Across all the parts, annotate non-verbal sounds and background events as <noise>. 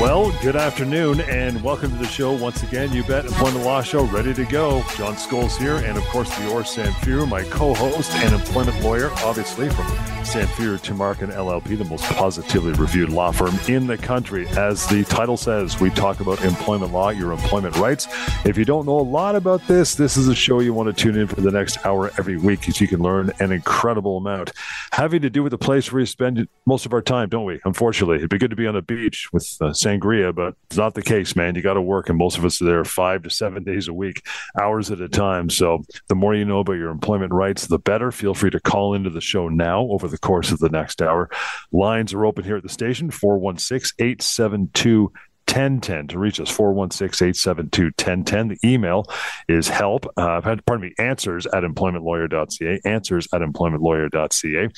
Well, good afternoon and welcome to the show once again. You bet Employment Law Show ready to go. John Scholes here, and of course, Lior Samfiru, my co host and employment lawyer, obviously from Samfiru Tumarkin LLP, the most positively reviewed law firm in the country. As the title says, we talk about employment law, your employment rights. If you don't know a lot about this, this is a show you want to tune in for the next hour every week because you can learn an incredible amount. Having to do with the place where you spend most of our time, don't we? Unfortunately, it'd be good to be on a beach with uh, sangria, but it's not the case, man. You got to work, and most of us are there five to seven days a week, hours at a time. So the more you know about your employment rights, the better. Feel free to call into the show now over the course of the next hour. Lines are open here at the station 416 872 1010 to reach us 416-872-1010 the email is help uh, pardon me answers at employmentlawyer.ca answers at employmentlawyer.ca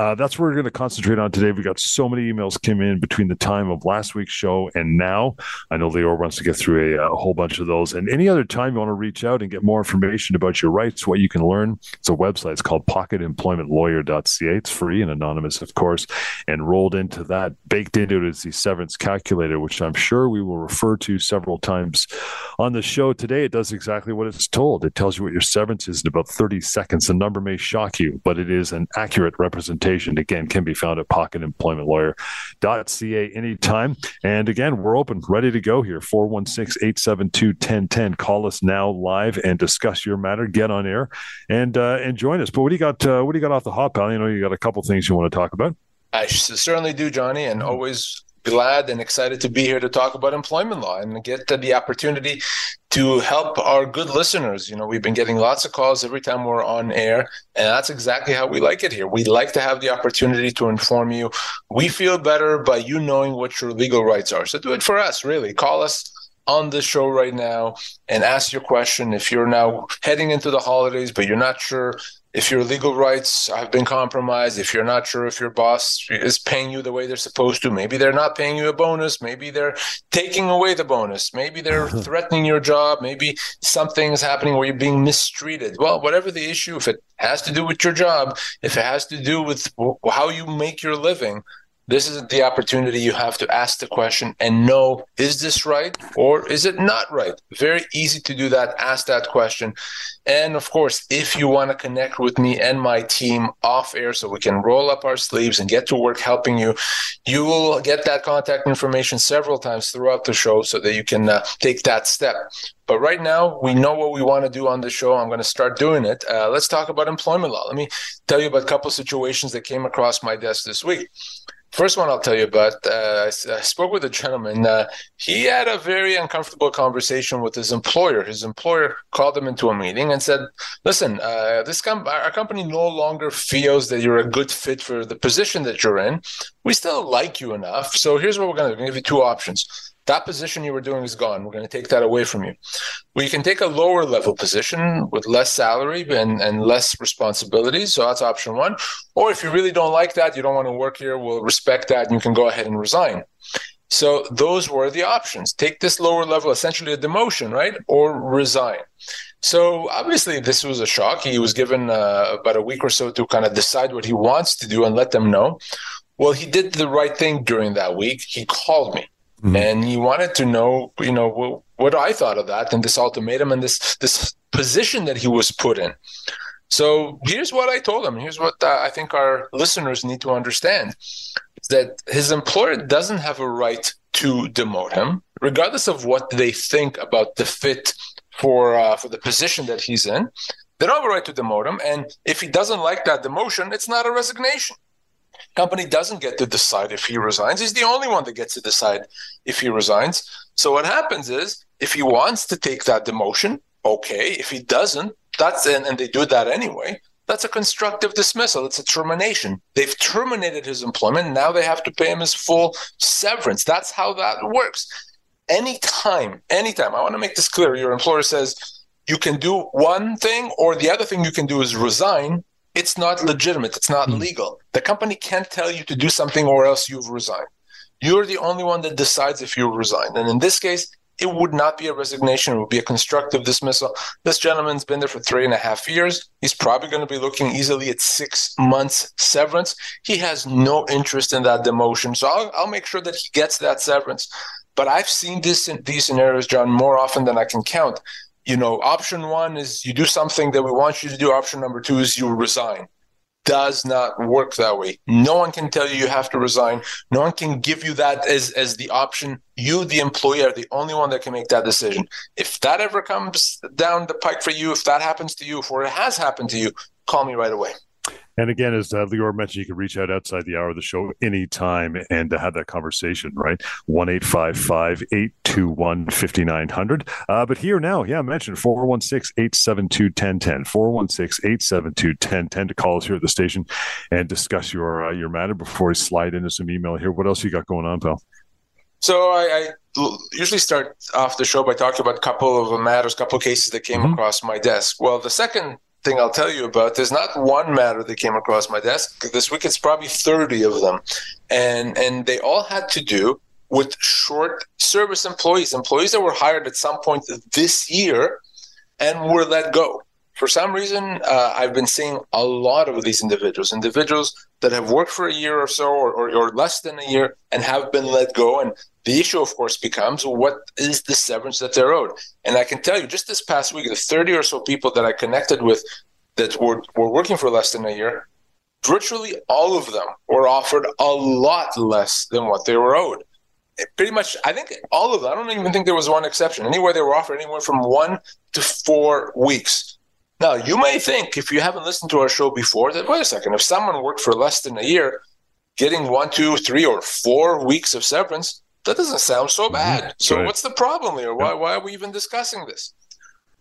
uh, that's what we're going to concentrate on today. We got so many emails came in between the time of last week's show and now. I know Lior wants to get through a, a, whole bunch of those. And any other time you want to reach out and get more information about your rights, what you can learn, it's a website. It's called pocketemploymentlawyer.ca. It's free and anonymous, of course. And rolled into that, baked into it is the severance calculator, which I'm sure we will refer to several times on the show today. It does exactly what it's told. It tells you what your severance is in about 30 seconds. The number may shock you, but it is an accurate representation again, can be found at pocketemploymentlawyer.ca anytime. And again, we're open, ready to go here. 416 872 1010. Call us now live and discuss your matter. Get on air and uh, and join us. But what do you got? Uh, what do you got off the hot pal? You know, you got a couple things you want to talk about. I certainly do, Johnny, and always glad and excited to be here to talk about employment law and get the opportunity to help our good listeners. You know, we've been getting lots of calls every time we're on air, and that's exactly how we like it here. We like to have the opportunity to inform you. We feel better by you knowing what your legal rights are. So do it for us, really. Call us on the show right now and ask your question. If you're now heading into the holidays, but you're not sure if your legal rights have been compromised, if you're not sure if your boss is paying you the way they're supposed to, maybe they're not paying you a bonus, maybe they're taking away the bonus, maybe they're <laughs> threatening your job, maybe something's happening where you're being mistreated. Well, whatever the issue, if it has to do with your job, if it has to do with how you make your living, this is the opportunity you have to ask the question and know is this right or is it not right? Very easy to do that. Ask that question. And of course, if you want to connect with me and my team off air so we can roll up our sleeves and get to work helping you, you will get that contact information several times throughout the show so that you can uh, take that step. But right now, we know what we want to do on the show. I'm going to start doing it. Uh, let's talk about employment law. Let me tell you about a couple situations that came across my desk this week. First one I'll tell you about. Uh, I, I, spoke with a gentleman. Uh, he had a very uncomfortable conversation with his employer. His employer called him into a meeting and said, "Listen, uh, this com- our company no longer feels that you're a good fit for the position that you're in. We still like you enough. So here's what we're going to. We're going to give you two options that position you were doing is gone. We're going to take that away from you. We can take a lower level position with less salary and, and less responsibilities. So that's option one. Or if you really don't like that, you don't want to work here, we'll respect that and you can go ahead and resign. So those were the options. Take this lower level, essentially a demotion, right? Or resign. So obviously, this was a shock. He was given uh, about a week or so to kind of decide what he wants to do and let them know. Well, he did the right thing during that week. He called me Mm-hmm. And he wanted to know, you know, what, what I thought of that and this ultimatum and this this position that he was put in. So here's what I told him. Here's what uh, I think our listeners need to understand: that his employer doesn't have a right to demote him, regardless of what they think about the fit for uh, for the position that he's in. They don't have a right to demote him, and if he doesn't like that demotion, it's not a resignation company doesn't get to decide if he resigns. He's the only one that gets to decide if he resigns. So what happens is if he wants to take that demotion, okay. If he doesn't, that's and, and they do that anyway. That's a constructive dismissal. It's a termination. They've terminated his employment. Now they have to pay him his full severance. That's how that works. Anytime, anytime, I want to make this clear. Your employer says you can do one thing, or the other thing you can do is resign it's not legitimate. It's not mm. legal. The company can't tell you to do something or else you've resigned. You're the only one that decides if you resign. And in this case, it would not be a resignation. It would be a constructive dismissal. This gentleman's been there for three and a half years. He's probably going to be looking easily at six months severance. He has no interest in that demotion. So I'll, I'll make sure that he gets that severance. But I've seen this in these scenarios, John, more often than I can count. You know, option one is you do something that we want you to do. Option number two is you resign does not work that way. No one can tell you you have to resign. No one can give you that as, as the option. You, the employee, are the only one that can make that decision. If that ever comes down the pike for you, if that happens to you, if or it has happened to you, call me right away. And again, as uh, Lior mentioned, you can reach out outside the hour of the show anytime and uh, have that conversation, right? 1 821 5900. Uh, but here now, yeah, I mentioned 416 872 1010. 416 872 1010 to call us here at the station and discuss your uh, your matter before we slide into some email here. What else you got going on, pal? So I, I, usually start off the show by talking about a couple of matters, a couple of cases that came mm-hmm. across my desk. Well, the second thing I'll tell you about. There's not one matter that came across my desk this week. It's probably 30 of them, and and they all had to do with short service employees, employees that were hired at some point this year and were let go. For some reason, uh, I've been seeing a lot of these individuals, individuals that have worked for a year or so or, or, or less than a year and have been let go. And the issue, of course, becomes what is the severance that they're owed? And I can tell you, just this past week, the 30 or so people that I connected with that were, were working for less than a year, virtually all of them were offered a lot less than what they were owed. Pretty much, I think all of them, I don't even think there was one exception. Anywhere they were offered anywhere from one to four weeks. Now, you may think, if you haven't listened to our show before, that wait a second, if someone worked for less than a year, getting one, two, three, or four weeks of severance, that doesn't sound so mm-hmm. bad. So, right. what's the problem here? Why, why are we even discussing this?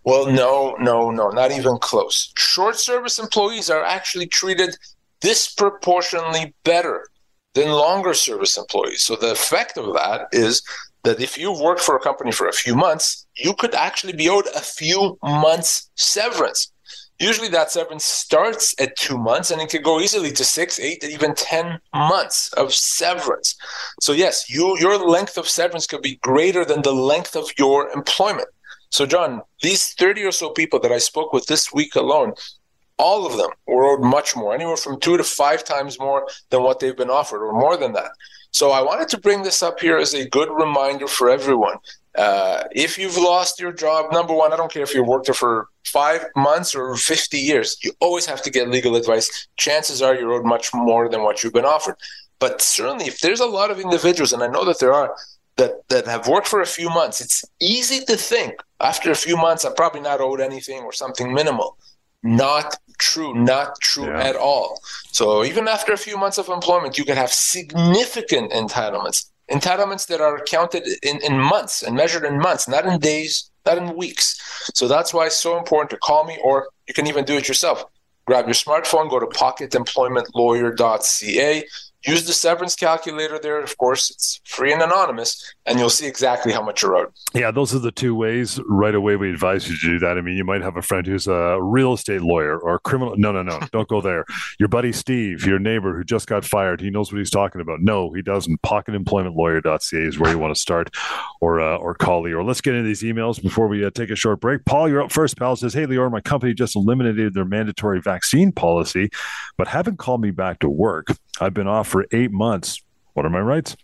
Well, no, no, no, not even close. Short service employees are actually treated disproportionately better than longer service employees. So, the effect of that is that if you've worked for a company for a few months, you could actually be owed a few months severance. Usually that severance starts at two months and it could go easily to six, eight, even 10 months of severance. So, yes, you, your length of severance could be greater than the length of your employment. So, John, these 30 or so people that I spoke with this week alone, all of them were owed much more, anywhere from two to five times more than what they've been offered, or more than that. So I wanted to bring this up here as a good reminder for everyone. Uh, if you've lost your job, number one, I don't care if you worked there for five months or 50 years, you always have to get legal advice. Chances are you're owed much more than what you've been offered. But certainly, if there's a lot of individuals, and I know that there are, that, that have worked for a few months, it's easy to think after a few months, I'm probably not owed anything or something minimal. Not true, not true yeah. at all. So even after a few months of employment, you can have significant entitlements, entitlements that are counted in, in months and measured in months, not in days, not in weeks. So that's why it's so important to call me, or you can even do it yourself. Grab your smartphone, go to pocketemploymentlawyer.ca use the severance calculator there. Of course, it's free and anonymous, and you'll see exactly how much you're owed. Yeah, those are the two ways. Right away, we advise you to do that. I mean, you might have a friend who's a real estate lawyer or a criminal. No, no, no, <laughs> don't go there. Your buddy Steve, your neighbor who just got fired, he knows what he's talking about. No, he doesn't. Pocketemploymentlawyer.ca is where you want to start, or uh, or call Lior. Let's get into these emails before we uh, take a short break. Paul, you're up first. Pal says, "Hey, Lior, my company just eliminated their mandatory vaccine policy, but haven't called me back to work." I've been off for eight months. What are my rights?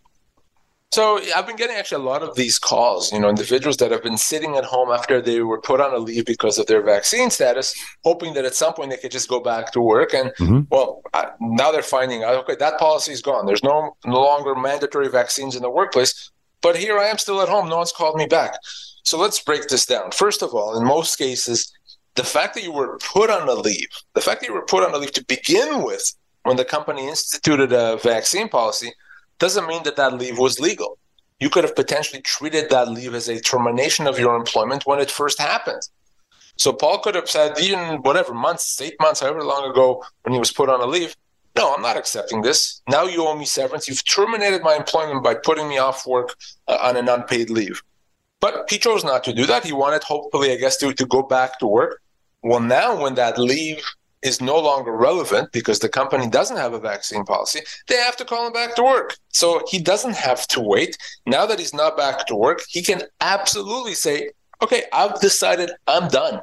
So I've been getting actually a lot of these calls, you know, individuals that have been sitting at home after they were put on a leave because of their vaccine status, hoping that at some point they could just go back to work. And mm-hmm. well, now they're finding out, okay, that policy is gone. There's no no longer mandatory vaccines in the workplace. But here I am still at home. No one's called me back. So let's break this down. First of all, in most cases, the fact that you were put on a leave, the fact that you were put on a leave to begin with when the company instituted a vaccine policy doesn't mean that that leave was legal. You could have potentially treated that leave as a termination of your employment when it first happened. So Paul could have said, even whatever months, eight months, however long ago, when he was put on a leave, no, I'm not accepting this. Now you owe me severance. You've terminated my employment by putting me off work uh, on an unpaid leave. But he chose not to do that. He wanted, hopefully, I guess, to, to go back to work. Well, now when that leave is no longer relevant because the company doesn't have a vaccine policy, they have to call him back to work. So he doesn't have to wait. Now that he's not back to work, he can absolutely say, okay, I've decided I'm done.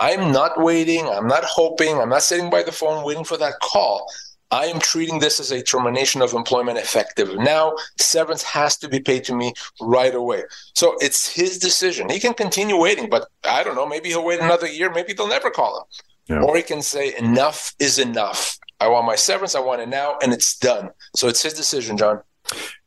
I'm not waiting. I'm not hoping. I'm not sitting by the phone waiting for that call. I am treating this as a termination of employment effective now. Severance has to be paid to me right away. So it's his decision. He can continue waiting, but I don't know. Maybe he'll wait another year. Maybe they'll never call him. Yeah. Or he can say, enough is enough. I want my severance. I want it now, and it's done. So it's his decision, John.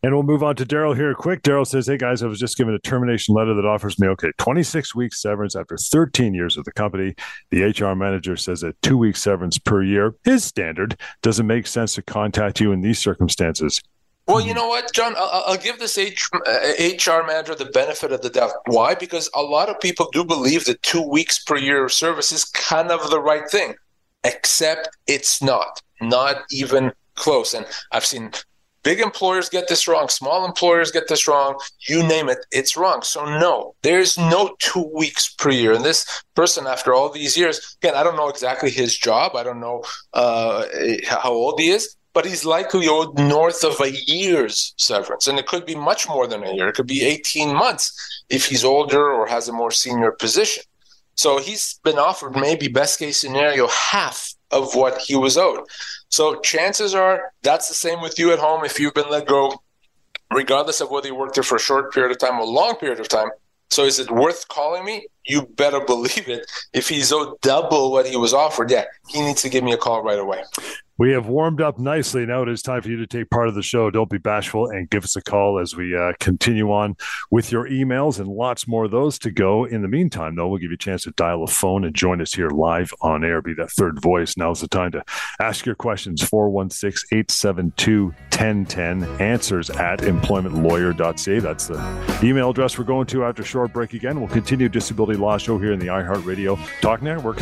And we'll move on to Daryl here quick. Daryl says, Hey guys, I was just given a termination letter that offers me, okay, 26 weeks severance after 13 years with the company. The HR manager says a two week severance per year is standard. Does it make sense to contact you in these circumstances? Well, you know what, John? I'll, I'll give this H, HR manager the benefit of the doubt. Why? Because a lot of people do believe that two weeks per year of service is kind of the right thing, except it's not, not even close. And I've seen Big employers get this wrong. Small employers get this wrong. You name it, it's wrong. So, no, there's no two weeks per year. And this person, after all these years, again, I don't know exactly his job. I don't know uh, how old he is, but he's likely owed north of a year's severance. And it could be much more than a year. It could be 18 months if he's older or has a more senior position. So he's been offered maybe best case scenario half of what he was owed. So chances are that's the same with you at home if you've been let go, regardless of whether you worked there for a short period of time or a long period of time. So is it worth calling me? You better <laughs> believe it. If he's owed double what he was offered, yeah, he needs to give me a call right away. We have warmed up nicely. Now it is time for you to take part of the show. Don't be bashful and give us a call as we uh, continue on with your emails and lots more of those to go. In the meantime, though, we'll give you a chance to dial a phone and join us here live on air. Be that third voice. Now's the time to ask your questions 416 872 1010. Answers at employmentlawyer.ca. That's the email address we're going to after short break again. We'll continue Disability Law Show here in the iHeartRadio Talk Network.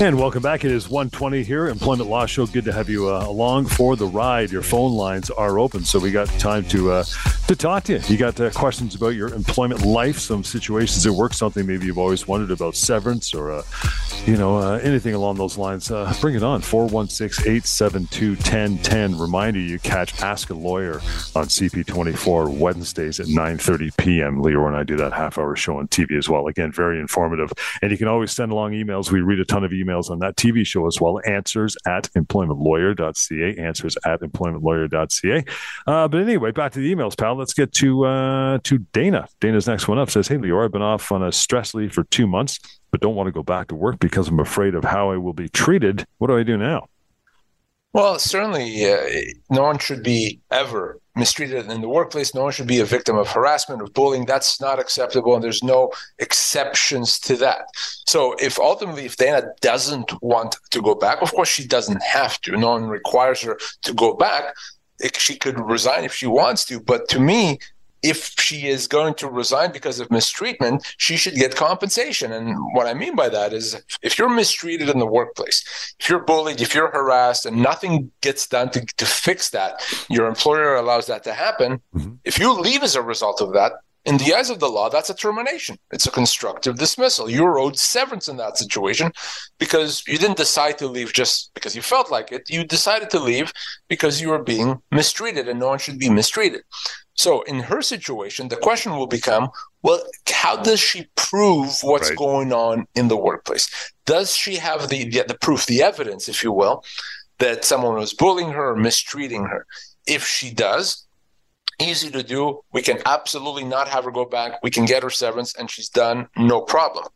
And welcome back. It is 120 here, Employment Law Show. Good to have you uh, along for the ride. Your phone lines are open, so we got time to uh, to talk to you. You got uh, questions about your employment life, some situations at work, something maybe you've always wondered about severance or, uh, you know, uh, anything along those lines. Uh, bring it on. 416-872-1010. Reminder, you catch Ask a Lawyer on CP24 Wednesdays at 9.30 p.m. Lior and I do that half-hour show on TV as well. Again, very informative. And you can always send along emails. We read a ton of emails emails on that TV show as well. Answers at employmentlawyer.ca. Answers at employmentlawyer.ca. Uh, but anyway, back to the emails, pal. Let's get to uh, to Dana. Dana's next one up says, "Hey, Lior, I've been off on a stress leave for two months, but don't want to go back to work because I'm afraid of how I will be treated. What do I do now?" Well, certainly, uh, no one should be ever mistreated in the workplace. No one should be a victim of harassment or bullying. That's not acceptable, and there's no exceptions to that. So, if ultimately, if Dana doesn't want to go back, of course, she doesn't have to. No one requires her to go back. She could resign if she wants to. But to me, if she is going to resign because of mistreatment, she should get compensation. And what I mean by that is if you're mistreated in the workplace, if you're bullied, if you're harassed, and nothing gets done to, to fix that, your employer allows that to happen. Mm-hmm. If you leave as a result of that, in the eyes of the law, that's a termination. It's a constructive dismissal. You're owed severance in that situation because you didn't decide to leave just because you felt like it. You decided to leave because you were being mistreated, and no one should be mistreated. So, in her situation, the question will become well, how does she prove what's right. going on in the workplace? Does she have the, the, the proof, the evidence, if you will, that someone was bullying her or mistreating her? If she does, easy to do. We can absolutely not have her go back. We can get her severance and she's done, no problem.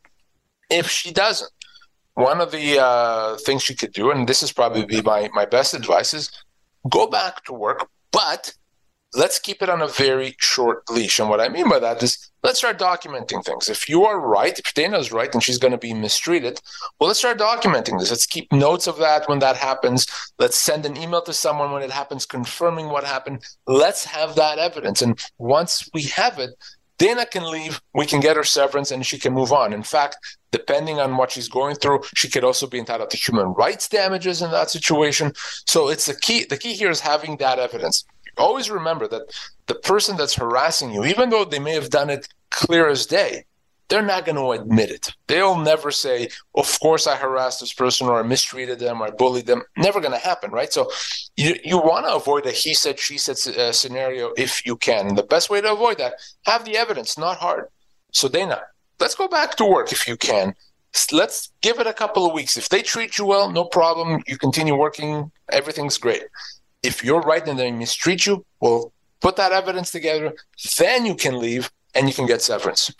If she doesn't, one of the uh, things she could do, and this is probably be my, my best advice, is go back to work, but let's keep it on a very short leash. And what I mean by that is let's start documenting things. If you are right, if Dana's right and she's going to be mistreated, well, let's start documenting this. Let's keep notes of that when that happens. Let's send an email to someone when it happens, confirming what happened. Let's have that evidence. And once we have it, Dana can leave, we can get her severance, and she can move on. In fact, depending on what she's going through, she could also be entitled to human rights damages in that situation. So it's the key. The key here is having that evidence always remember that the person that's harassing you, even though they may have done it clear as day, they're not going to admit it. They'll never say, "Of course, I harassed this person, or I mistreated them, or I bullied them." Never going to happen, right? So, you you want to avoid a he said she said uh, scenario if you can. And the best way to avoid that, have the evidence, not hard. So, Dana, let's go back to work if you can. let's give it a couple of weeks. If they treat you well, no problem. You continue working, everything's great. If you're right and they mistreat you, well, put that evidence together, then you can leave and you can get severance.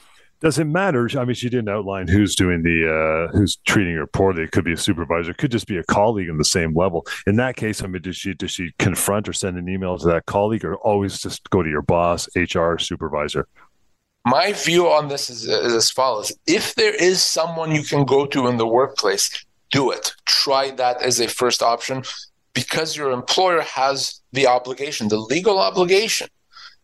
Does it matter? I mean, she didn't outline who's doing the uh, who's treating her poorly. It could be a supervisor, it could just be a colleague on the same level. In that case, I mean, does she does she confront or send an email to that colleague, or always just go to your boss, HR, supervisor? My view on this is, is as follows: If there is someone you can go to in the workplace, do it. Try that as a first option, because your employer has the obligation, the legal obligation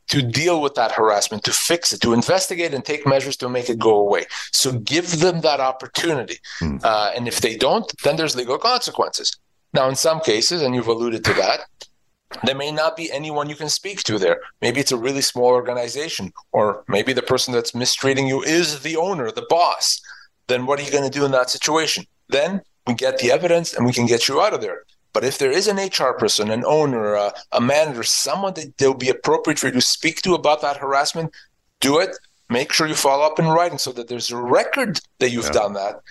to deal with that harassment, to fix it, to investigate and take measures to make it go away. So give them that opportunity. Hmm. Uh, and if they don't, then there's legal consequences. Now, in some cases, and you've alluded to that, there may not be anyone you can speak to there. Maybe it's a really small organization, or maybe the person that's mistreating you is the owner, the boss. Then what are you going to do in that situation? Then we get the evidence and we can get you out of there. But if there is an HR person, an owner, a, a manager, someone that they'll be appropriate for you to speak to about that harassment, do it. Make sure you follow up in writing so that there's a record that you've yeah. done that.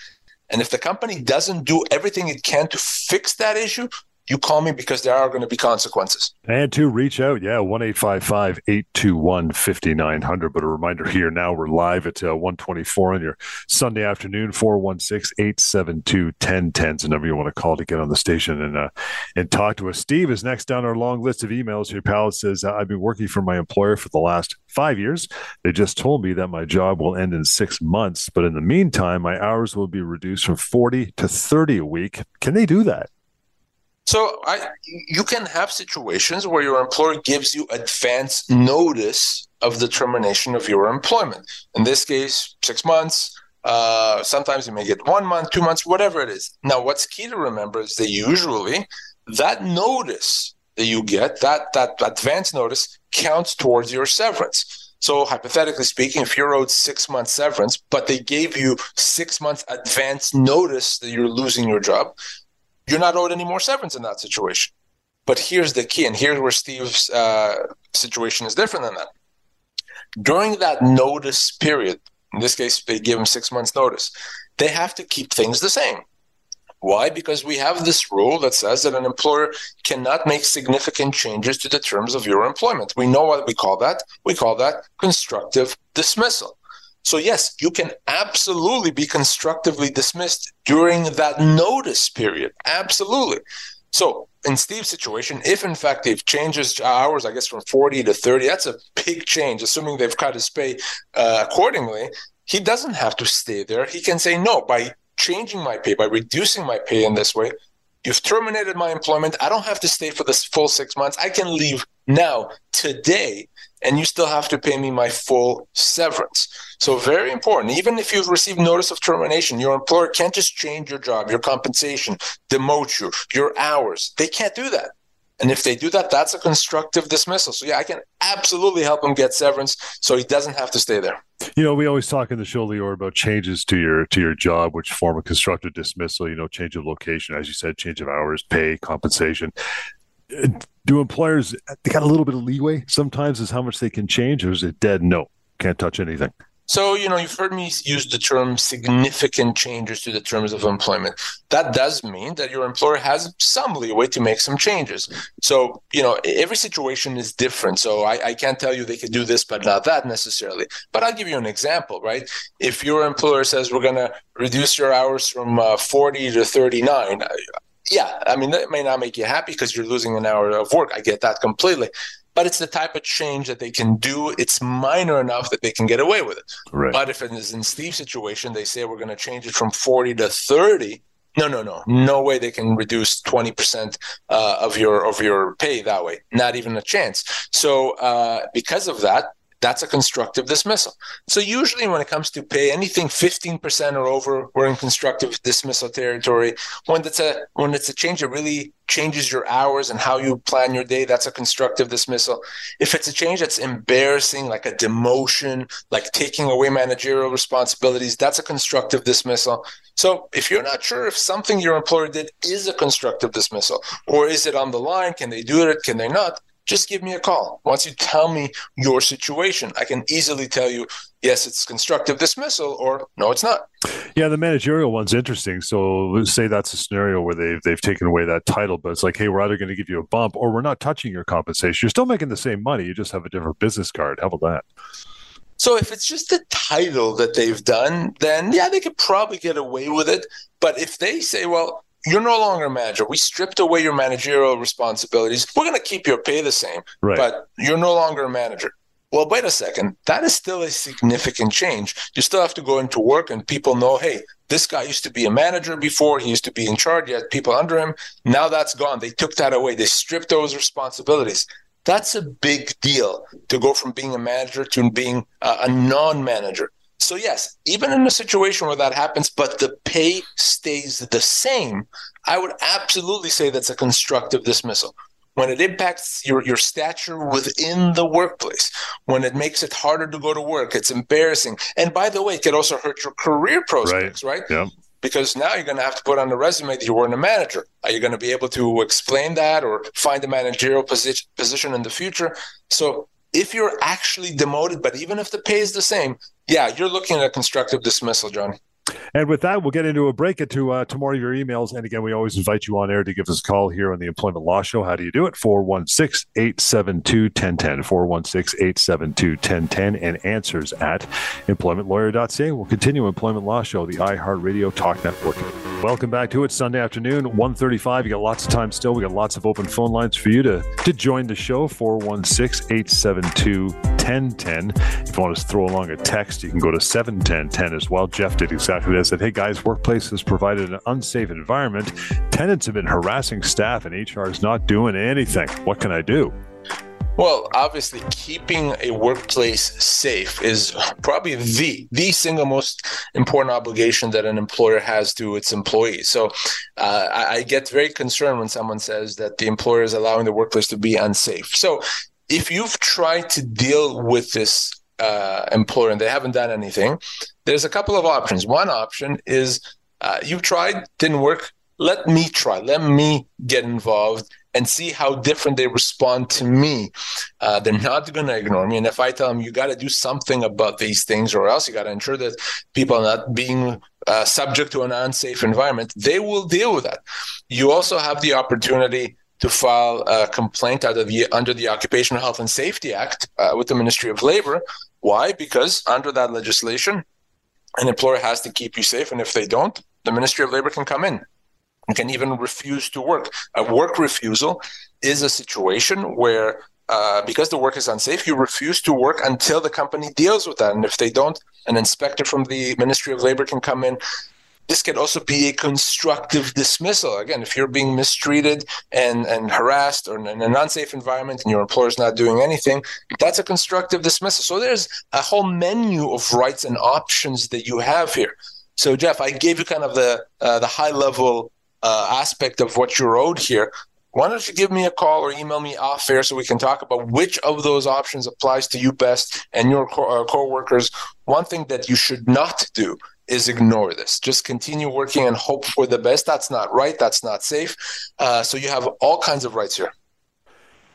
And if the company doesn't do everything it can to fix that issue, you call me because there are going to be consequences. And to reach out, yeah, 1 821 5900. But a reminder here now, we're live at uh, 124 on your Sunday afternoon, 416 872 1010 is number you want to call to get on the station and uh, and talk to us. Steve is next down our long list of emails here, pal. Says, I've been working for my employer for the last five years. They just told me that my job will end in six months. But in the meantime, my hours will be reduced from 40 to 30 a week. Can they do that? So I, you can have situations where your employer gives you advance notice of the termination of your employment. In this case, six months. Uh, sometimes you may get one month, two months, whatever it is. Now, what's key to remember is that usually that notice that you get, that that advance notice, counts towards your severance. So hypothetically speaking, if you're owed six months severance, but they gave you six months advance notice that you're losing your job, you're not owed any more severance in that situation. But here's the key, and here's where Steve's uh, situation is different than that. During that notice period, in this case, they give him six months' notice, they have to keep things the same. Why? Because we have this rule that says that an employer cannot make significant changes to the terms of your employment. We know what we call that. We call that constructive dismissal. So, yes, you can absolutely be constructively dismissed during that notice period. Absolutely. So, in Steve's situation, if in fact they've changed his hours, I guess from 40 to 30, that's a big change, assuming they've cut his pay uh, accordingly. He doesn't have to stay there. He can say, no, by changing my pay, by reducing my pay in this way, you've terminated my employment. I don't have to stay for this full six months. I can leave now, today, and you still have to pay me my full severance. So, very important. Even if you've received notice of termination, your employer can't just change your job, your compensation, demote you, your hours. They can't do that. And if they do that, that's a constructive dismissal. So, yeah, I can absolutely help him get severance so he doesn't have to stay there. You know, we always talk in the show, Lior, about changes to your to your job, which form a constructive dismissal. You know, change of location, as you said, change of hours, pay, compensation do employers they got a little bit of leeway sometimes as how much they can change, or is it dead no? Can't touch anything. So, you know, you've heard me use the term significant changes to the terms of employment. That does mean that your employer has some leeway to make some changes. So, you know, every situation is different. So I, I can't tell you they could do this, but not that necessarily. But I'll give you an example, right? If your employer says we're going to reduce your hours from uh, 40 to 39, yeah, I mean, that may not make you happy because you're losing an hour of work. I get that completely. But it's the type of change that they can do. It's minor enough that they can get away with it. Right. But if it is in Steve's situation, they say we're going to change it from 40 to 30. No, no, no, no way they can reduce 20% uh, of your of your pay that way. Not even a chance. So uh, because of that, that's a constructive dismissal. So usually when it comes to pay, anything 15% or over, we're in constructive dismissal territory. When it's a when it's a change that really changes your hours and how you plan your day, that's a constructive dismissal. If it's a change that's embarrassing, like a demotion, like taking away managerial responsibilities, that's a constructive dismissal. So if you're not sure if something your employer did is a constructive dismissal, or is it on the line, can they do it, can they not? Just give me a call. Once you tell me your situation, I can easily tell you, yes, it's constructive dismissal, or no, it's not. Yeah, the managerial one's interesting. So say that's a scenario where they've they've taken away that title, but it's like, hey, we're either going to give you a bump or we're not touching your compensation. You're still making the same money. You just have a different business card. How about that? So if it's just the title that they've done, then yeah, they could probably get away with it. But if they say, well, you're no longer a manager. We stripped away your managerial responsibilities. We're going to keep your pay the same, right. but you're no longer a manager. Well, wait a second. That is still a significant change. You still have to go into work and people know, hey, this guy used to be a manager before. He used to be in charge. He had people under him. Now that's gone. They took that away. They stripped those responsibilities. That's a big deal to go from being a manager to being a, a non manager. So, yes, even in a situation where that happens, but the pay stays the same, I would absolutely say that's a constructive dismissal. When it impacts your, your stature within the workplace, when it makes it harder to go to work, it's embarrassing. And by the way, it can also hurt your career prospects, right? right? Yeah. Because now you're going to have to put on the resume that you weren't a manager. Are you going to be able to explain that or find a managerial position position in the future? So if you're actually demoted, but even if the pay is the same, yeah, you're looking at a constructive dismissal, John. And with that, we'll get into a break into uh, to more of your emails. And again, we always invite you on air to give us a call here on the Employment Law Show. How do you do it? 416 872 1010. 416 872 1010 and answers at employmentlawyer.ca. We'll continue Employment Law Show, the iHeartRadio Talk Network. Welcome back to it. Sunday afternoon, 1.35. You got lots of time still. We got lots of open phone lines for you to, to join the show. 416 872 1010. If you want to throw along a text, you can go to 71010 as well. Jeff did exactly that. Said, hey guys, workplace has provided an unsafe environment. Tenants have been harassing staff and HR is not doing anything. What can I do? Well, obviously, keeping a workplace safe is probably the the single most important obligation that an employer has to its employees. So, uh, I, I get very concerned when someone says that the employer is allowing the workplace to be unsafe. So, if you've tried to deal with this uh, employer and they haven't done anything, there's a couple of options. One option is uh, you've tried, didn't work. Let me try. Let me get involved and see how different they respond to me. Uh, they're not going to ignore me. And if I tell them, you got to do something about these things, or else you got to ensure that people are not being uh, subject to an unsafe environment, they will deal with that. You also have the opportunity to file a complaint the, under the Occupational Health and Safety Act uh, with the Ministry of Labor. Why? Because under that legislation, an employer has to keep you safe. And if they don't, the Ministry of Labor can come in and can even refuse to work. A work refusal is a situation where uh, because the work is unsafe, you refuse to work until the company deals with that. And if they don't, an inspector from the Ministry of Labor can come in. This can also be a constructive dismissal. Again, if you're being mistreated and, and harassed or in an unsafe environment and your employer's not doing anything, that's a constructive dismissal. So there's a whole menu of rights and options that you have here. So, Jeff, I gave you kind of the uh, the high level uh, aspect of what you're owed here, why don't you give me a call or email me off air so we can talk about which of those options applies to you best and your co- uh, coworkers? One thing that you should not do is ignore this. Just continue working and hope for the best. That's not right. That's not safe. Uh, so you have all kinds of rights here.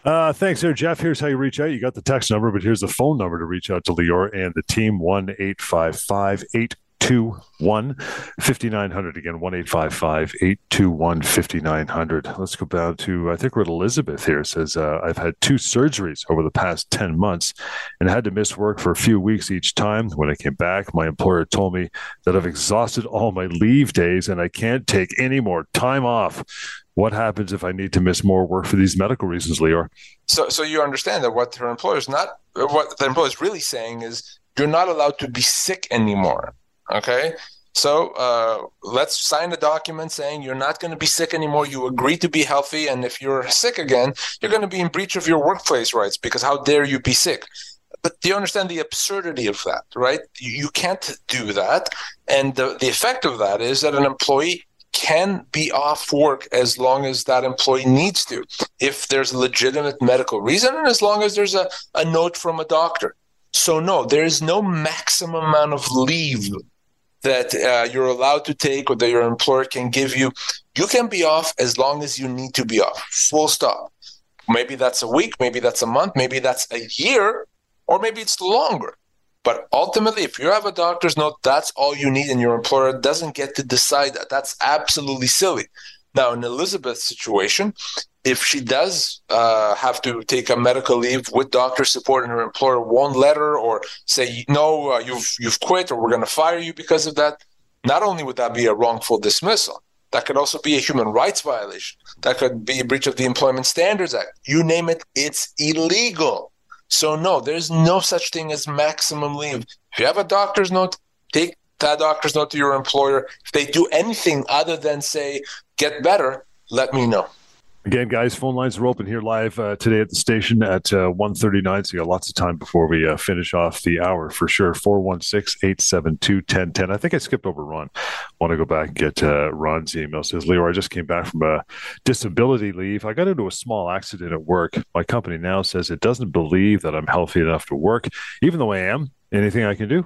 Uh, thanks, there, Jeff. Here's how you reach out. You got the text number, but here's the phone number to reach out to Lior and the team: one eight five five eight 821 5900. Again, 1 821 5900. Let's go down to, I think we're at Elizabeth here. says, uh, I've had two surgeries over the past 10 months and had to miss work for a few weeks each time. When I came back, my employer told me that I've exhausted all my leave days and I can't take any more time off. What happens if I need to miss more work for these medical reasons, Lior? So, so you understand that what her employer is not, what the employer is really saying is you're not allowed to be sick anymore. Okay. So uh, let's sign a document saying you're not going to be sick anymore. You agree to be healthy. And if you're sick again, you're going to be in breach of your workplace rights because how dare you be sick? But do you understand the absurdity of that, right? You can't do that. And the, the effect of that is that an employee can be off work as long as that employee needs to, if there's a legitimate medical reason and as long as there's a, a note from a doctor. So, no, there is no maximum amount of leave that uh, you're allowed to take or that your employer can give you. You can be off as long as you need to be off, full stop. Maybe that's a week, maybe that's a month, maybe that's a year, or maybe it's longer. But ultimately, if you have a doctor's note, that's all you need, and your employer doesn't get to decide that. That's absolutely silly. Now, in Elizabeth's situation, if she does uh, have to take a medical leave with doctor support and her employer won't let her or say no uh, you've you've quit or we're going to fire you because of that not only would that be a wrongful dismissal that could also be a human rights violation. That could be a breach of the employment standards act. You name it it's illegal. So no there's no such thing as maximum leave. If you have a doctor's note take that doctor's note to your employer. If they do anything other than say get better let me know Again, guys, phone lines are open here live uh, today at the station at uh, 1.39, so you got lots of time before we uh, finish off the hour for sure. 416-872-1010. I think I skipped over Ron. want to go back and get uh, Ron's email. says, Lior, I just came back from a disability leave. I got into a small accident at work. My company now says it doesn't believe that I'm healthy enough to work, even though I am. Anything I can do?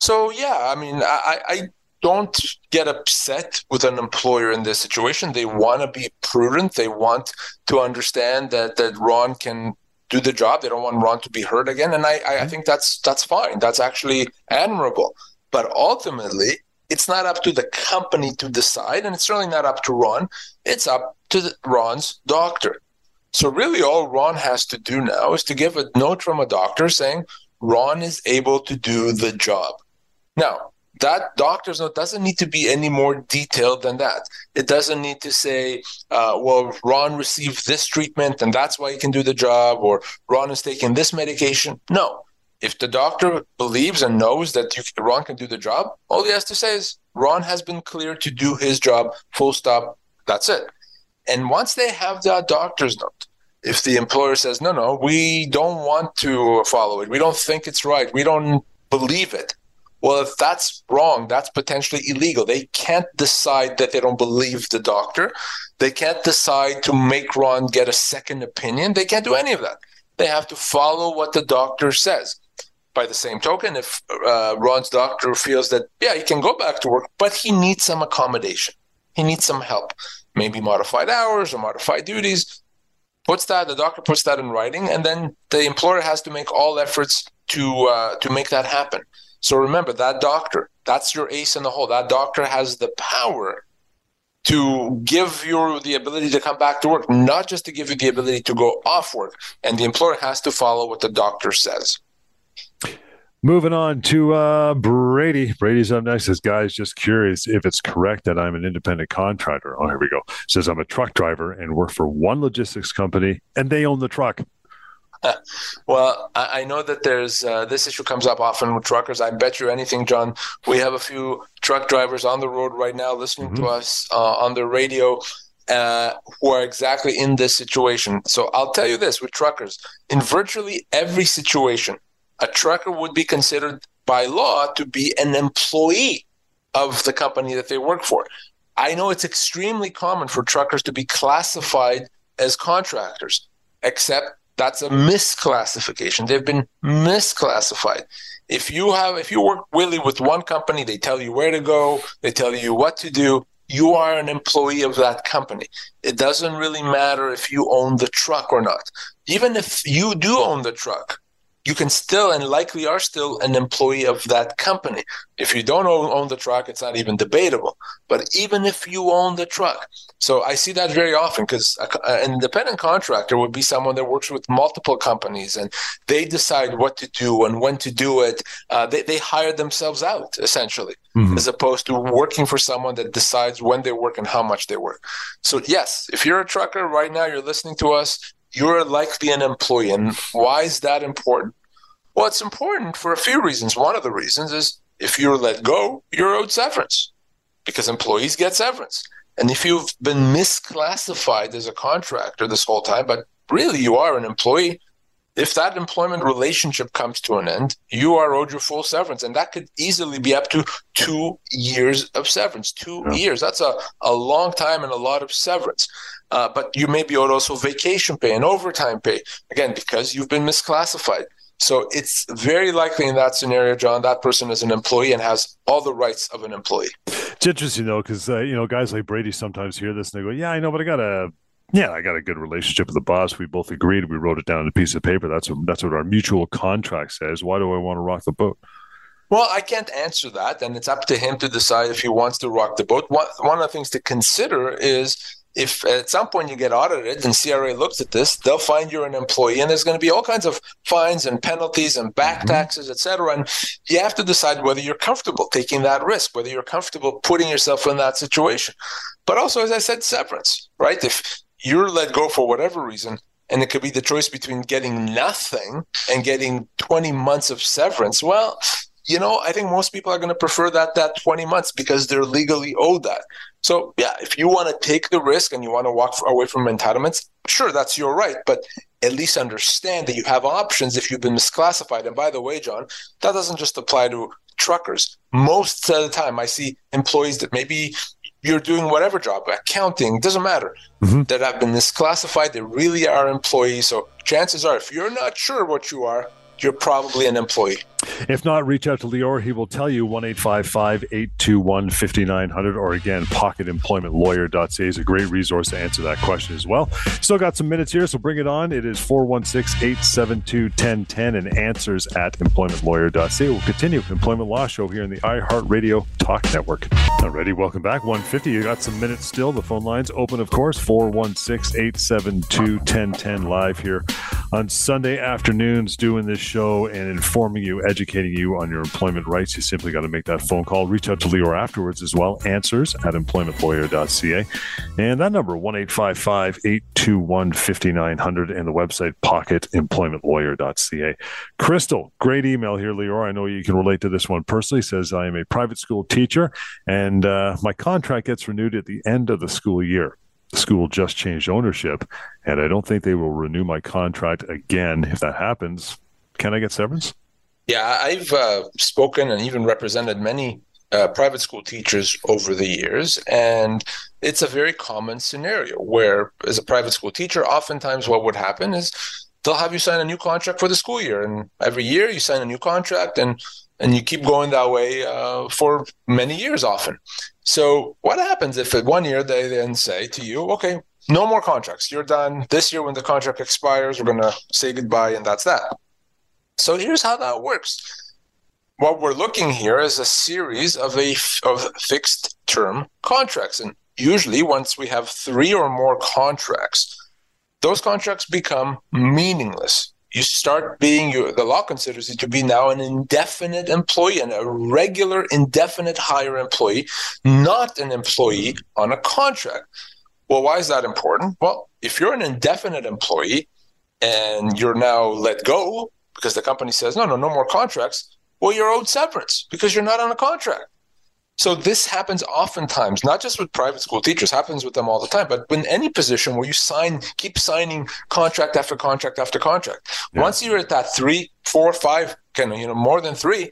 So yeah, I mean, I, I don't get upset with an employer in this situation. They want to be prudent. They want to understand that that Ron can do the job. They don't want Ron to be hurt again, and I I mm-hmm. think that's that's fine. That's actually admirable. But ultimately, it's not up to the company to decide, and it's certainly not up to Ron. It's up to the, Ron's doctor. So really, all Ron has to do now is to give a note from a doctor saying Ron is able to do the job. Now, that doctor's note doesn't need to be any more detailed than that. It doesn't need to say, uh, well, Ron received this treatment and that's why he can do the job, or Ron is taking this medication. No. If the doctor believes and knows that you, Ron can do the job, all he has to say is, Ron has been cleared to do his job, full stop. That's it. And once they have that doctor's note, if the employer says, no, no, we don't want to follow it, we don't think it's right, we don't believe it, well, if that's wrong, that's potentially illegal. They can't decide that they don't believe the doctor. They can't decide to make Ron get a second opinion. They can't do any of that. They have to follow what the doctor says. By the same token, if uh, Ron's doctor feels that, yeah, he can go back to work, but he needs some accommodation, he needs some help, maybe modified hours or modified duties, puts that, the doctor puts that in writing, and then the employer has to make all efforts to uh, to make that happen. So remember that doctor, that's your ace in the hole. That doctor has the power to give you the ability to come back to work, not just to give you the ability to go off work. And the employer has to follow what the doctor says. Moving on to uh, Brady. Brady's up next. This guy's just curious if it's correct that I'm an independent contractor. Oh, here we go. Says I'm a truck driver and work for one logistics company, and they own the truck. <laughs> well, I, I, know that there's uh, this issue comes up often with truckers. I bet you anything, John. We have a few truck drivers on the road right now listening mm-hmm. to us uh, on the radio uh, who are exactly in this situation. So I'll tell you this with truckers in virtually every situation, a trucker would be considered by law to be an employee of the company that they work for. I know it's extremely common for truckers to be classified as contractors, except that's a misclassification. They've been misclassified. If you have, if you work really with one company, they tell you where to go, they tell you what to do. You are an employee of that company. It doesn't really matter if you own the truck or not. Even if you do own the truck, you can still and likely are still an employee of that company. If you don't own, own, the truck, it's not even debatable. But even if you own the truck, so I see that very often because an independent contractor would be someone that works with multiple companies and they decide what to do and when to do it. Uh, they, they hire themselves out essentially, mm-hmm. as opposed to working for someone that decides when they work and how much they work. So, yes, if you're a trucker right now, you're listening to us, you're likely an employee. And why is that important? Well, it's important for a few reasons. One of the reasons is if you're let go, you're owed severance because employees get severance. And if you've been misclassified as a contractor this whole time, but really you are an employee, if that employment relationship comes to an end, you are owed your full severance. And that could easily be up to two years of severance. Two yeah. years. That's a, a long time and a lot of severance. Uh, but you may be owed also vacation pay and overtime pay, again, because you've been misclassified. So it's very likely in that scenario, John, that person is an employee and has all the rights of an employee. It's interesting though, because uh, you know guys like Brady sometimes hear this and they go, "Yeah, I know, but I got a yeah, I got a good relationship with the boss. We both agreed. We wrote it down on a piece of paper. That's what that's what our mutual contract says. Why do I want to rock the boat? Well, I can't answer that, and it's up to him to decide if he wants to rock the boat. One, one of the things to consider is if at some point you get audited and CRA looks at this, they'll find you're an employee, and there's going to be all kinds of fines and penalties and back mm-hmm. taxes, et cetera. And you have to decide whether you're comfortable taking that risk, whether you're comfortable putting yourself in that situation. But also, as I said, severance, right? If you're let go for whatever reason, and it could be the choice between getting nothing and getting 20 months of severance. Well, you know, I think most people are going to prefer that that 20 months because they're legally owed that. So, yeah, if you want to take the risk and you want to walk away from entitlements, sure, that's your right. But at least understand that you have options if you've been misclassified. And by the way, John, that doesn't just apply to truckers. Most of the time, I see employees that maybe you're doing whatever job, accounting, doesn't matter, mm-hmm. that have been misclassified. They really are employees. So chances are, if you're not sure what you are, you're probably an employee. If not, reach out to Lior. He will tell you 1 821 5900 or again, pocketemploymentlawyer.ca is a great resource to answer that question as well. Still got some minutes here, so bring it on. It is 416 872 1010 and answers at employmentlawyer.ca. We'll continue Employment Law Show here in the iHeartRadio Talk Network. Already, welcome back. 150. You got some minutes still. The phone lines open, of course. 416 872 1010 live here on Sunday afternoons doing this show and informing you educating you on your employment rights, you simply got to make that phone call. Reach out to Lior afterwards as well. Answers at employmentlawyer.ca. And that number, 1 821 5900, and the website pocketemploymentlawyer.ca. Crystal, great email here, Lior. I know you can relate to this one personally. Says, I am a private school teacher and uh, my contract gets renewed at the end of the school year school just changed ownership, and I don't think they will renew my contract again. If that happens, can I get severance? Yeah, I've uh, spoken and even represented many uh, private school teachers over the years, and it's a very common scenario where, as a private school teacher, oftentimes what would happen is they'll have you sign a new contract for the school year, and every year you sign a new contract, and and you keep going that way uh, for many years, often. So, what happens if at one year they then say to you, "Okay, no more contracts. You're done. This year, when the contract expires, we're going to say goodbye, and that's that." So here's how that works. What we're looking here is a series of a of fixed term contracts, and usually once we have three or more contracts, those contracts become meaningless. You start being you, the law considers you to be now an indefinite employee and a regular indefinite hire employee, not an employee on a contract. Well, why is that important? Well, if you're an indefinite employee and you're now let go, because the company says, no, no, no more contracts. Well, you're owed severance because you're not on a contract. So this happens oftentimes, not just with private school teachers, happens with them all the time, but in any position where you sign, keep signing contract after contract after contract. Yeah. Once you're at that three, four, five, kind of, you know, more than three,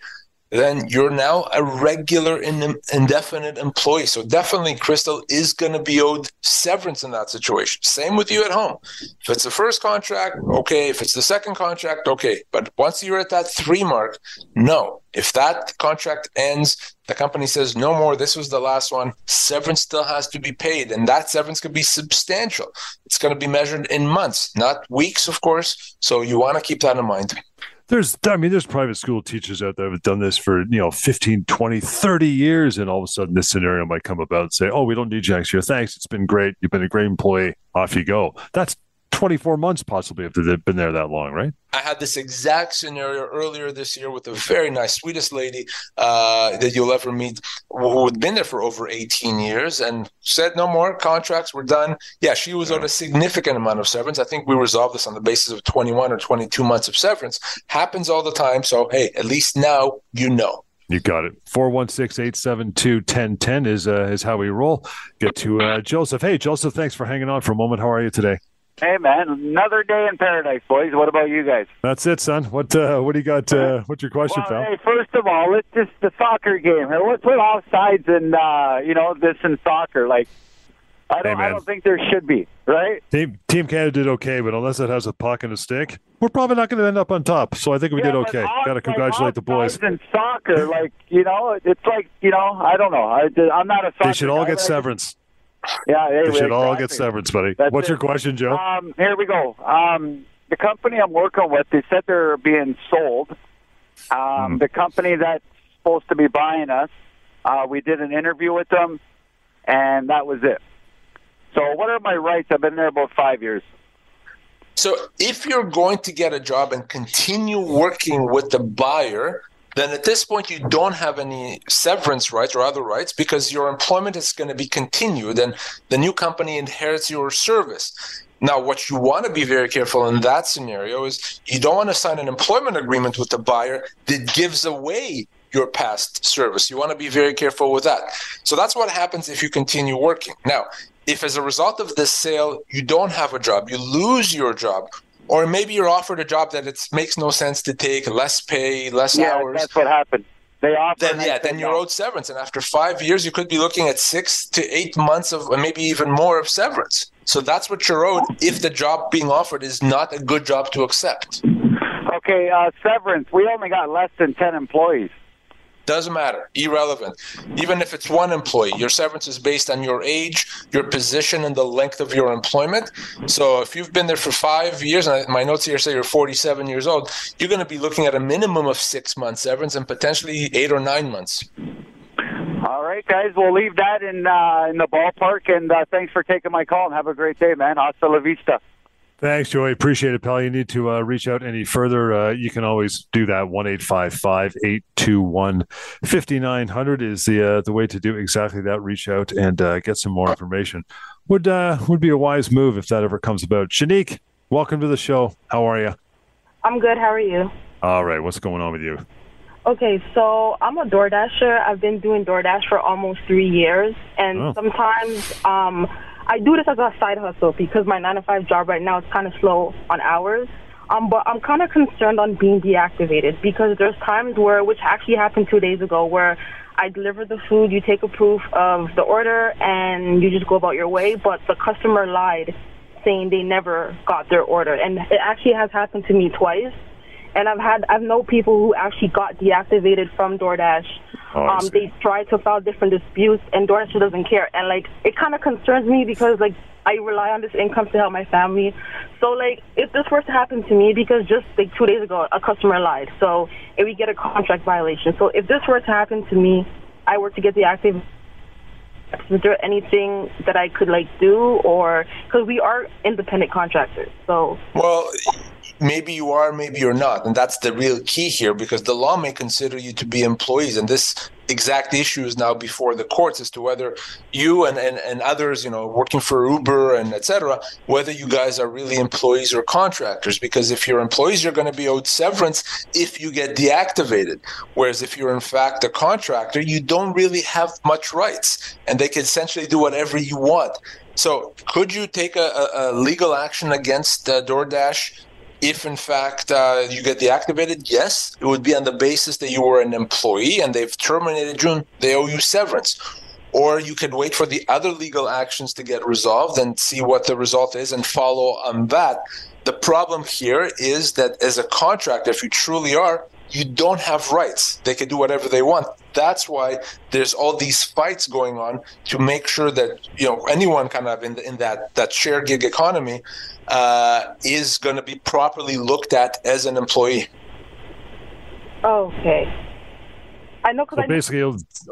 then you're now a regular indefinite employee. So definitely Crystal is going to be owed severance in that situation. Same with you at home. If it's the first contract, okay. If it's the second contract, okay. But once you're at that three mark, no. If that contract ends, the company says no more, this was the last one, severance still has to be paid. And that severance could be substantial. It's going to be measured in months, not weeks, of course. So you want to keep that in mind. There's i mean there's private school teachers out there who have done this for you know 15 20 30 years and all of a sudden this scenario might come about and say oh we don't need you next year. Thanks. It's been great. You've been a great employee. Off you go. That's 24 months possibly if they've been there that long, right? I had this exact scenario earlier this year with a very nice, sweetest lady uh, that you'll ever meet who had been there for over 18 years and said no more contracts, we're done. Yeah, she was yeah. owed a significant amount of severance. I think we resolved this on the basis of 21 or 22 months of severance. Happens all the time. So, hey, at least now you know. You got it. 416-872-1010 is uh, is how we roll. Get to uh, Joseph. Hey, Joseph, thanks for hanging on for a moment. How are you today? Hey man, another day in paradise, boys. What about you guys? That's it, son. What uh, what do you got? Uh, what's your question, well, pal? Hey, first of all, let's just the soccer game. Let's put offsides and uh, you know this in soccer. Like, I don't, hey, I don't think there should be, right? Team Team Canada did okay, but unless it has a puck and a stick, we're probably not going to end up on top. So I think we yeah, did okay. Got to congratulate like the boys. In soccer, like you know, it's like you know, I don't know. I, I'm not a. Soccer They should all get severance. Yeah, they should exactly. all get severance, buddy. That's What's it. your question, Joe? Um, here we go. Um, the company I'm working with, they said they're being sold. Um, mm. The company that's supposed to be buying us, uh, we did an interview with them, and that was it. So, what are my rights? I've been there about five years. So, if you're going to get a job and continue working with the buyer, then at this point you don't have any severance rights or other rights because your employment is going to be continued and the new company inherits your service. Now, what you want to be very careful in that scenario is you don't want to sign an employment agreement with the buyer that gives away your past service. You want to be very careful with that. So that's what happens if you continue working. Now, if as a result of this sale you don't have a job, you lose your job, or maybe you're offered a job that it makes no sense to take, less pay, less yeah, hours. That's what happened. They offer. Then yeah, then you're owed severance, and after five years, you could be looking at six to eight months of, maybe even more of severance. So that's what you're owed if the job being offered is not a good job to accept. Okay, uh, severance. We only got less than ten employees. Doesn't matter. Irrelevant. Even if it's one employee, your severance is based on your age, your position, and the length of your employment. So if you've been there for five years, and my notes here say you're 47 years old, you're going to be looking at a minimum of six months severance and potentially eight or nine months. All right, guys, we'll leave that in uh, in the ballpark. And uh, thanks for taking my call. And have a great day, man. Hasta la vista. Thanks, Joey. Appreciate it, pal. You need to uh, reach out any further. Uh, you can always do that. One eight five five eight two one fifty nine hundred is the uh, the way to do exactly that. Reach out and uh, get some more information. Would uh, would be a wise move if that ever comes about. Shanique, welcome to the show. How are you? I'm good. How are you? All right. What's going on with you? Okay, so I'm a DoorDasher. I've been doing DoorDash for almost three years, and oh. sometimes um, I do this as a side hustle because my nine to five job right now is kind of slow on hours. Um, but I'm kind of concerned on being deactivated because there's times where, which actually happened two days ago, where I deliver the food, you take a proof of the order, and you just go about your way. But the customer lied, saying they never got their order, and it actually has happened to me twice. And I've had I've known people who actually got deactivated from DoorDash Oh, um, they try to file different disputes, and DoorDash doesn't care. And like, it kind of concerns me because like I rely on this income to help my family. So like, if this were to happen to me, because just like two days ago, a customer lied, so if we get a contract violation. So if this were to happen to me, I were to get the active. Is there anything that I could like do, or because we are independent contractors? So well, maybe you are, maybe you're not. And that's the real key here because the law may consider you to be employees. And this exact issue is now before the courts as to whether you and, and, and others, you know, working for Uber and etc., whether you guys are really employees or contractors. Because if you're employees, you're going to be owed severance if you get deactivated. Whereas if you're in fact a contractor, you don't really have much rights and they can essentially do whatever you want. So, could you take a, a, legal action against uh, DoorDash if in fact uh, you get deactivated, yes, it would be on the basis that you were an employee and they've terminated you, they owe you severance. Or you can wait for the other legal actions to get resolved and see what the result is and follow on that. The problem here is that as a contractor, if you truly are, you don't have rights. They can do whatever they want. That's why there's all these fights going on to make sure that you know anyone kind of in the, in that that share gig economy uh, is going to be properly looked at as an employee. Okay. I know because so basically,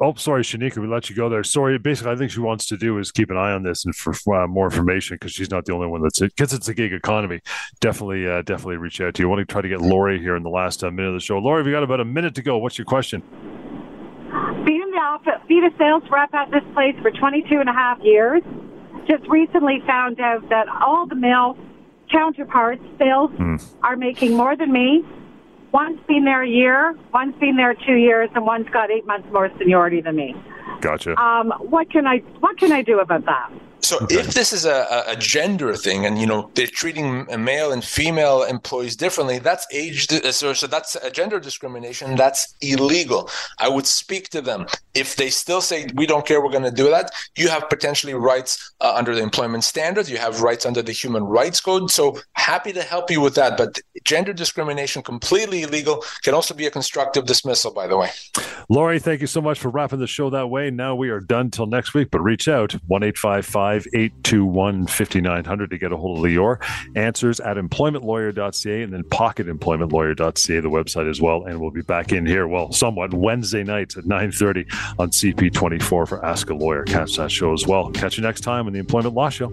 oh, sorry, Shanika, we let you go there. Sorry, basically, I think she wants to do is keep an eye on this and for uh, more information because she's not the only one that's it because it's a gig economy. Definitely, uh, definitely reach out to you. I want to try to get Lori here in the last uh, minute of the show. Lori, we got about a minute to go. What's your question? Being the office, being a sales rep at this place for 22 and a half years, just recently found out that all the male counterparts, sales, mm. are making more than me One's been there a year, one's been there two years, and one's got eight months more seniority than me. Gotcha. Um, what can I what can I do about that? So okay. if this is a, a gender thing, and you know they're treating male and female employees differently, that's age. So, so that's a gender discrimination. That's illegal. I would speak to them if they still say we don't care. We're going to do that. You have potentially rights uh, under the employment standards. You have rights under the human rights code. So happy to help you with that. But gender discrimination completely illegal. Can also be a constructive dismissal, by the way. Lori, thank you so much for wrapping the show that way. Now we are done till next week, but reach out 1 821 5900 to get a hold of Lior. Answers at employmentlawyer.ca and then pocketemploymentlawyer.ca, the website as well. And we'll be back in here, well, somewhat Wednesday nights at 9.30 on CP24 for Ask a Lawyer. Catch that show as well. Catch you next time on the Employment Law Show.